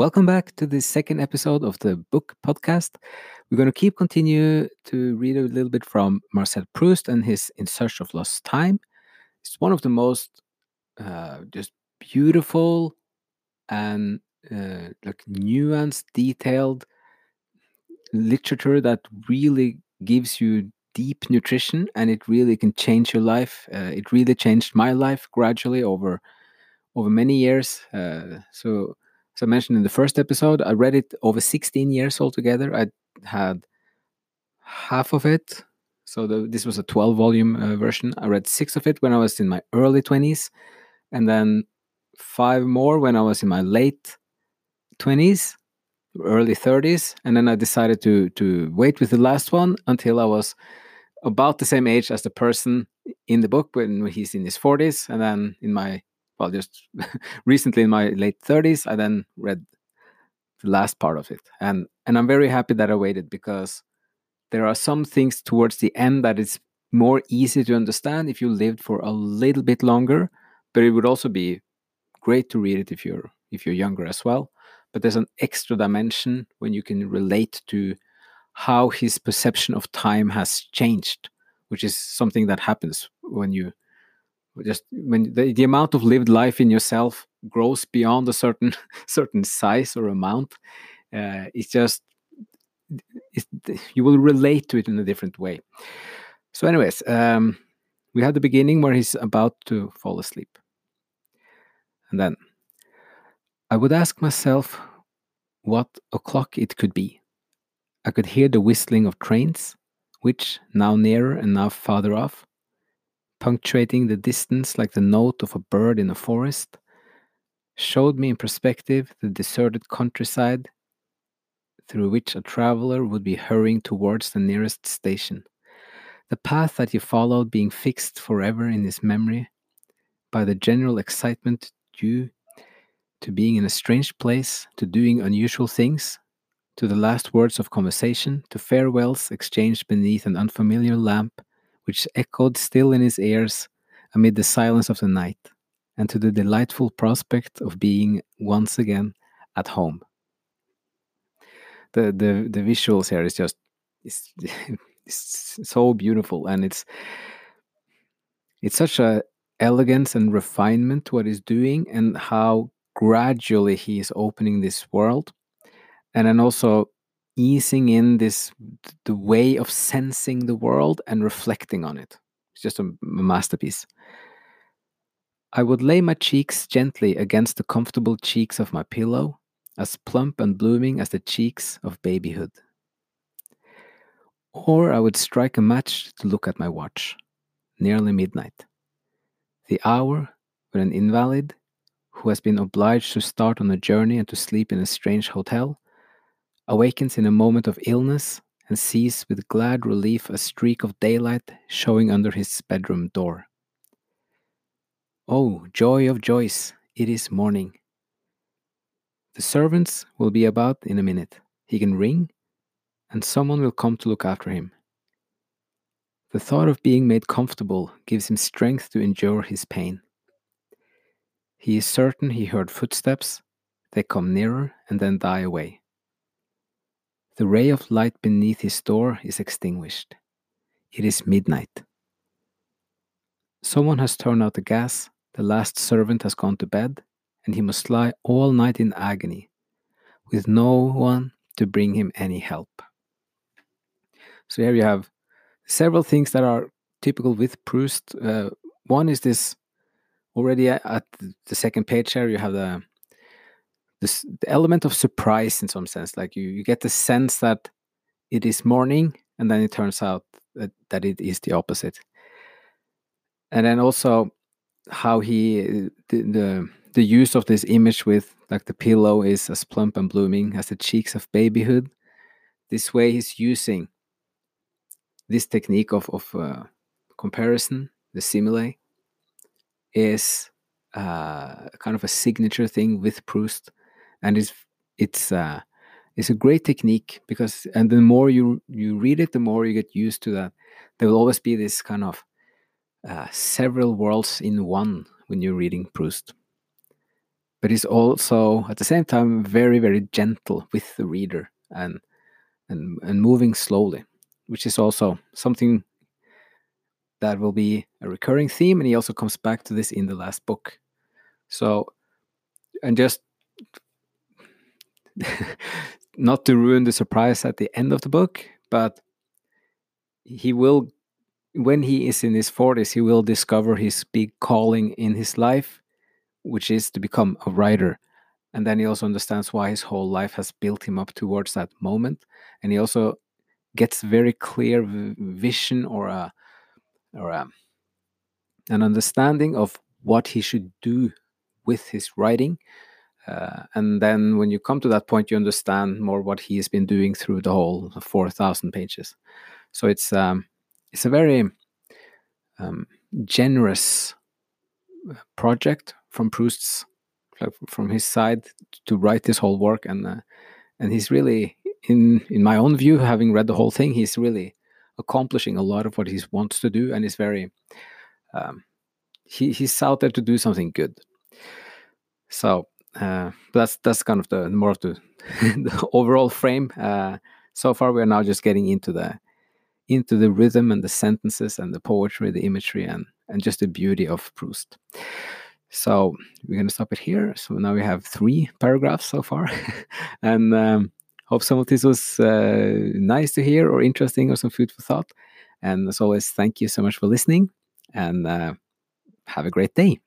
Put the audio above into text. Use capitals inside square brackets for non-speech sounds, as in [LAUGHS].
welcome back to the second episode of the book podcast. We're going to keep continue to read a little bit from Marcel Proust and his In Search of Lost Time. It's one of the most uh, just beautiful and uh, like nuanced, detailed literature that really gives you deep nutrition and it really can change your life. Uh, it really changed my life gradually over over many years. Uh, so, as I mentioned in the first episode, I read it over 16 years altogether. I had half of it. So the, this was a 12 volume uh, version. I read six of it when I was in my early 20s, and then five more when I was in my late 20s, early 30s, and then I decided to to wait with the last one until I was about the same age as the person in the book when he's in his 40s, and then in my well, just [LAUGHS] recently in my late 30s, I then read the last part of it, and and I'm very happy that I waited because there are some things towards the end that is more easy to understand if you lived for a little bit longer, but it would also be great to read it if you're if you're younger as well. But there's an extra dimension when you can relate to how his perception of time has changed which is something that happens when you just when the, the amount of lived life in yourself grows beyond a certain [LAUGHS] certain size or amount uh, it's just it's, you will relate to it in a different way so anyways um, we had the beginning where he's about to fall asleep and then I would ask myself what o'clock it could be. I could hear the whistling of trains, which, now nearer and now farther off, punctuating the distance like the note of a bird in a forest, showed me in perspective the deserted countryside through which a traveler would be hurrying towards the nearest station. The path that he followed being fixed forever in his memory by the general excitement due to being in a strange place, to doing unusual things, to the last words of conversation, to farewells exchanged beneath an unfamiliar lamp which echoed still in his ears amid the silence of the night, and to the delightful prospect of being once again at home. The the the visuals here is just it's, [LAUGHS] it's so beautiful and it's it's such a elegance and refinement what he's doing and how gradually he is opening this world and then also easing in this the way of sensing the world and reflecting on it. It's just a, a masterpiece. I would lay my cheeks gently against the comfortable cheeks of my pillow as plump and blooming as the cheeks of babyhood. Or i would strike a match to look at my watch nearly midnight. The hour when an invalid who has been obliged to start on a journey and to sleep in a strange hotel, awakens in a moment of illness and sees with glad relief a streak of daylight showing under his bedroom door. Oh, joy of joys, it is morning. The servants will be about in a minute. He can ring, and someone will come to look after him. The thought of being made comfortable gives him strength to endure his pain. He is certain he heard footsteps, they come nearer and then die away. The ray of light beneath his door is extinguished. It is midnight. Someone has turned out the gas, the last servant has gone to bed, and he must lie all night in agony, with no one to bring him any help. So here you have several things that are typical with Proust. Uh, one is this already at the second page here you have the this the element of surprise in some sense like you you get the sense that it is morning and then it turns out that, that it is the opposite. And then also how he the, the the use of this image with like the pillow is as plump and blooming as the cheeks of babyhood. This way he's using this technique of of uh, comparison the simile is uh, kind of a signature thing with Proust, and it's it's uh, it's a great technique because and the more you you read it, the more you get used to that. There will always be this kind of uh, several worlds in one when you're reading Proust. but he's also at the same time very very gentle with the reader and and and moving slowly which is also something that will be a recurring theme and he also comes back to this in the last book so and just [LAUGHS] not to ruin the surprise at the end of the book but he will when he is in his 40s he will discover his big calling in his life which is to become a writer. And then he also understands why his whole life has built him up towards that moment. And he also gets very clear vision or a or a, an understanding of what he should do with his writing uh, and then when you come to that point you understand more what he has been doing through the whole 4000 pages. So it's um, it's a very um, generous uh, project from Proust's from his side to write this whole work. And uh, and he's really in in my own view having read the whole thing he's really accomplishing a lot of what he wants to do. And is very um, he, he's out there to do something good. So uh, that's that's kind of the more of the, [LAUGHS] the overall frame uh, so far we are now just getting into the into the rhythm and the sentences and the poetry the imagery and and just the beauty of proust so we're going to stop it here. So now we have three paragraphs so far. [LAUGHS] and um, hope some of this was uh, nice to hear or interesting or some food for thought. And as always, thank you so much for listening and uh, have a great day.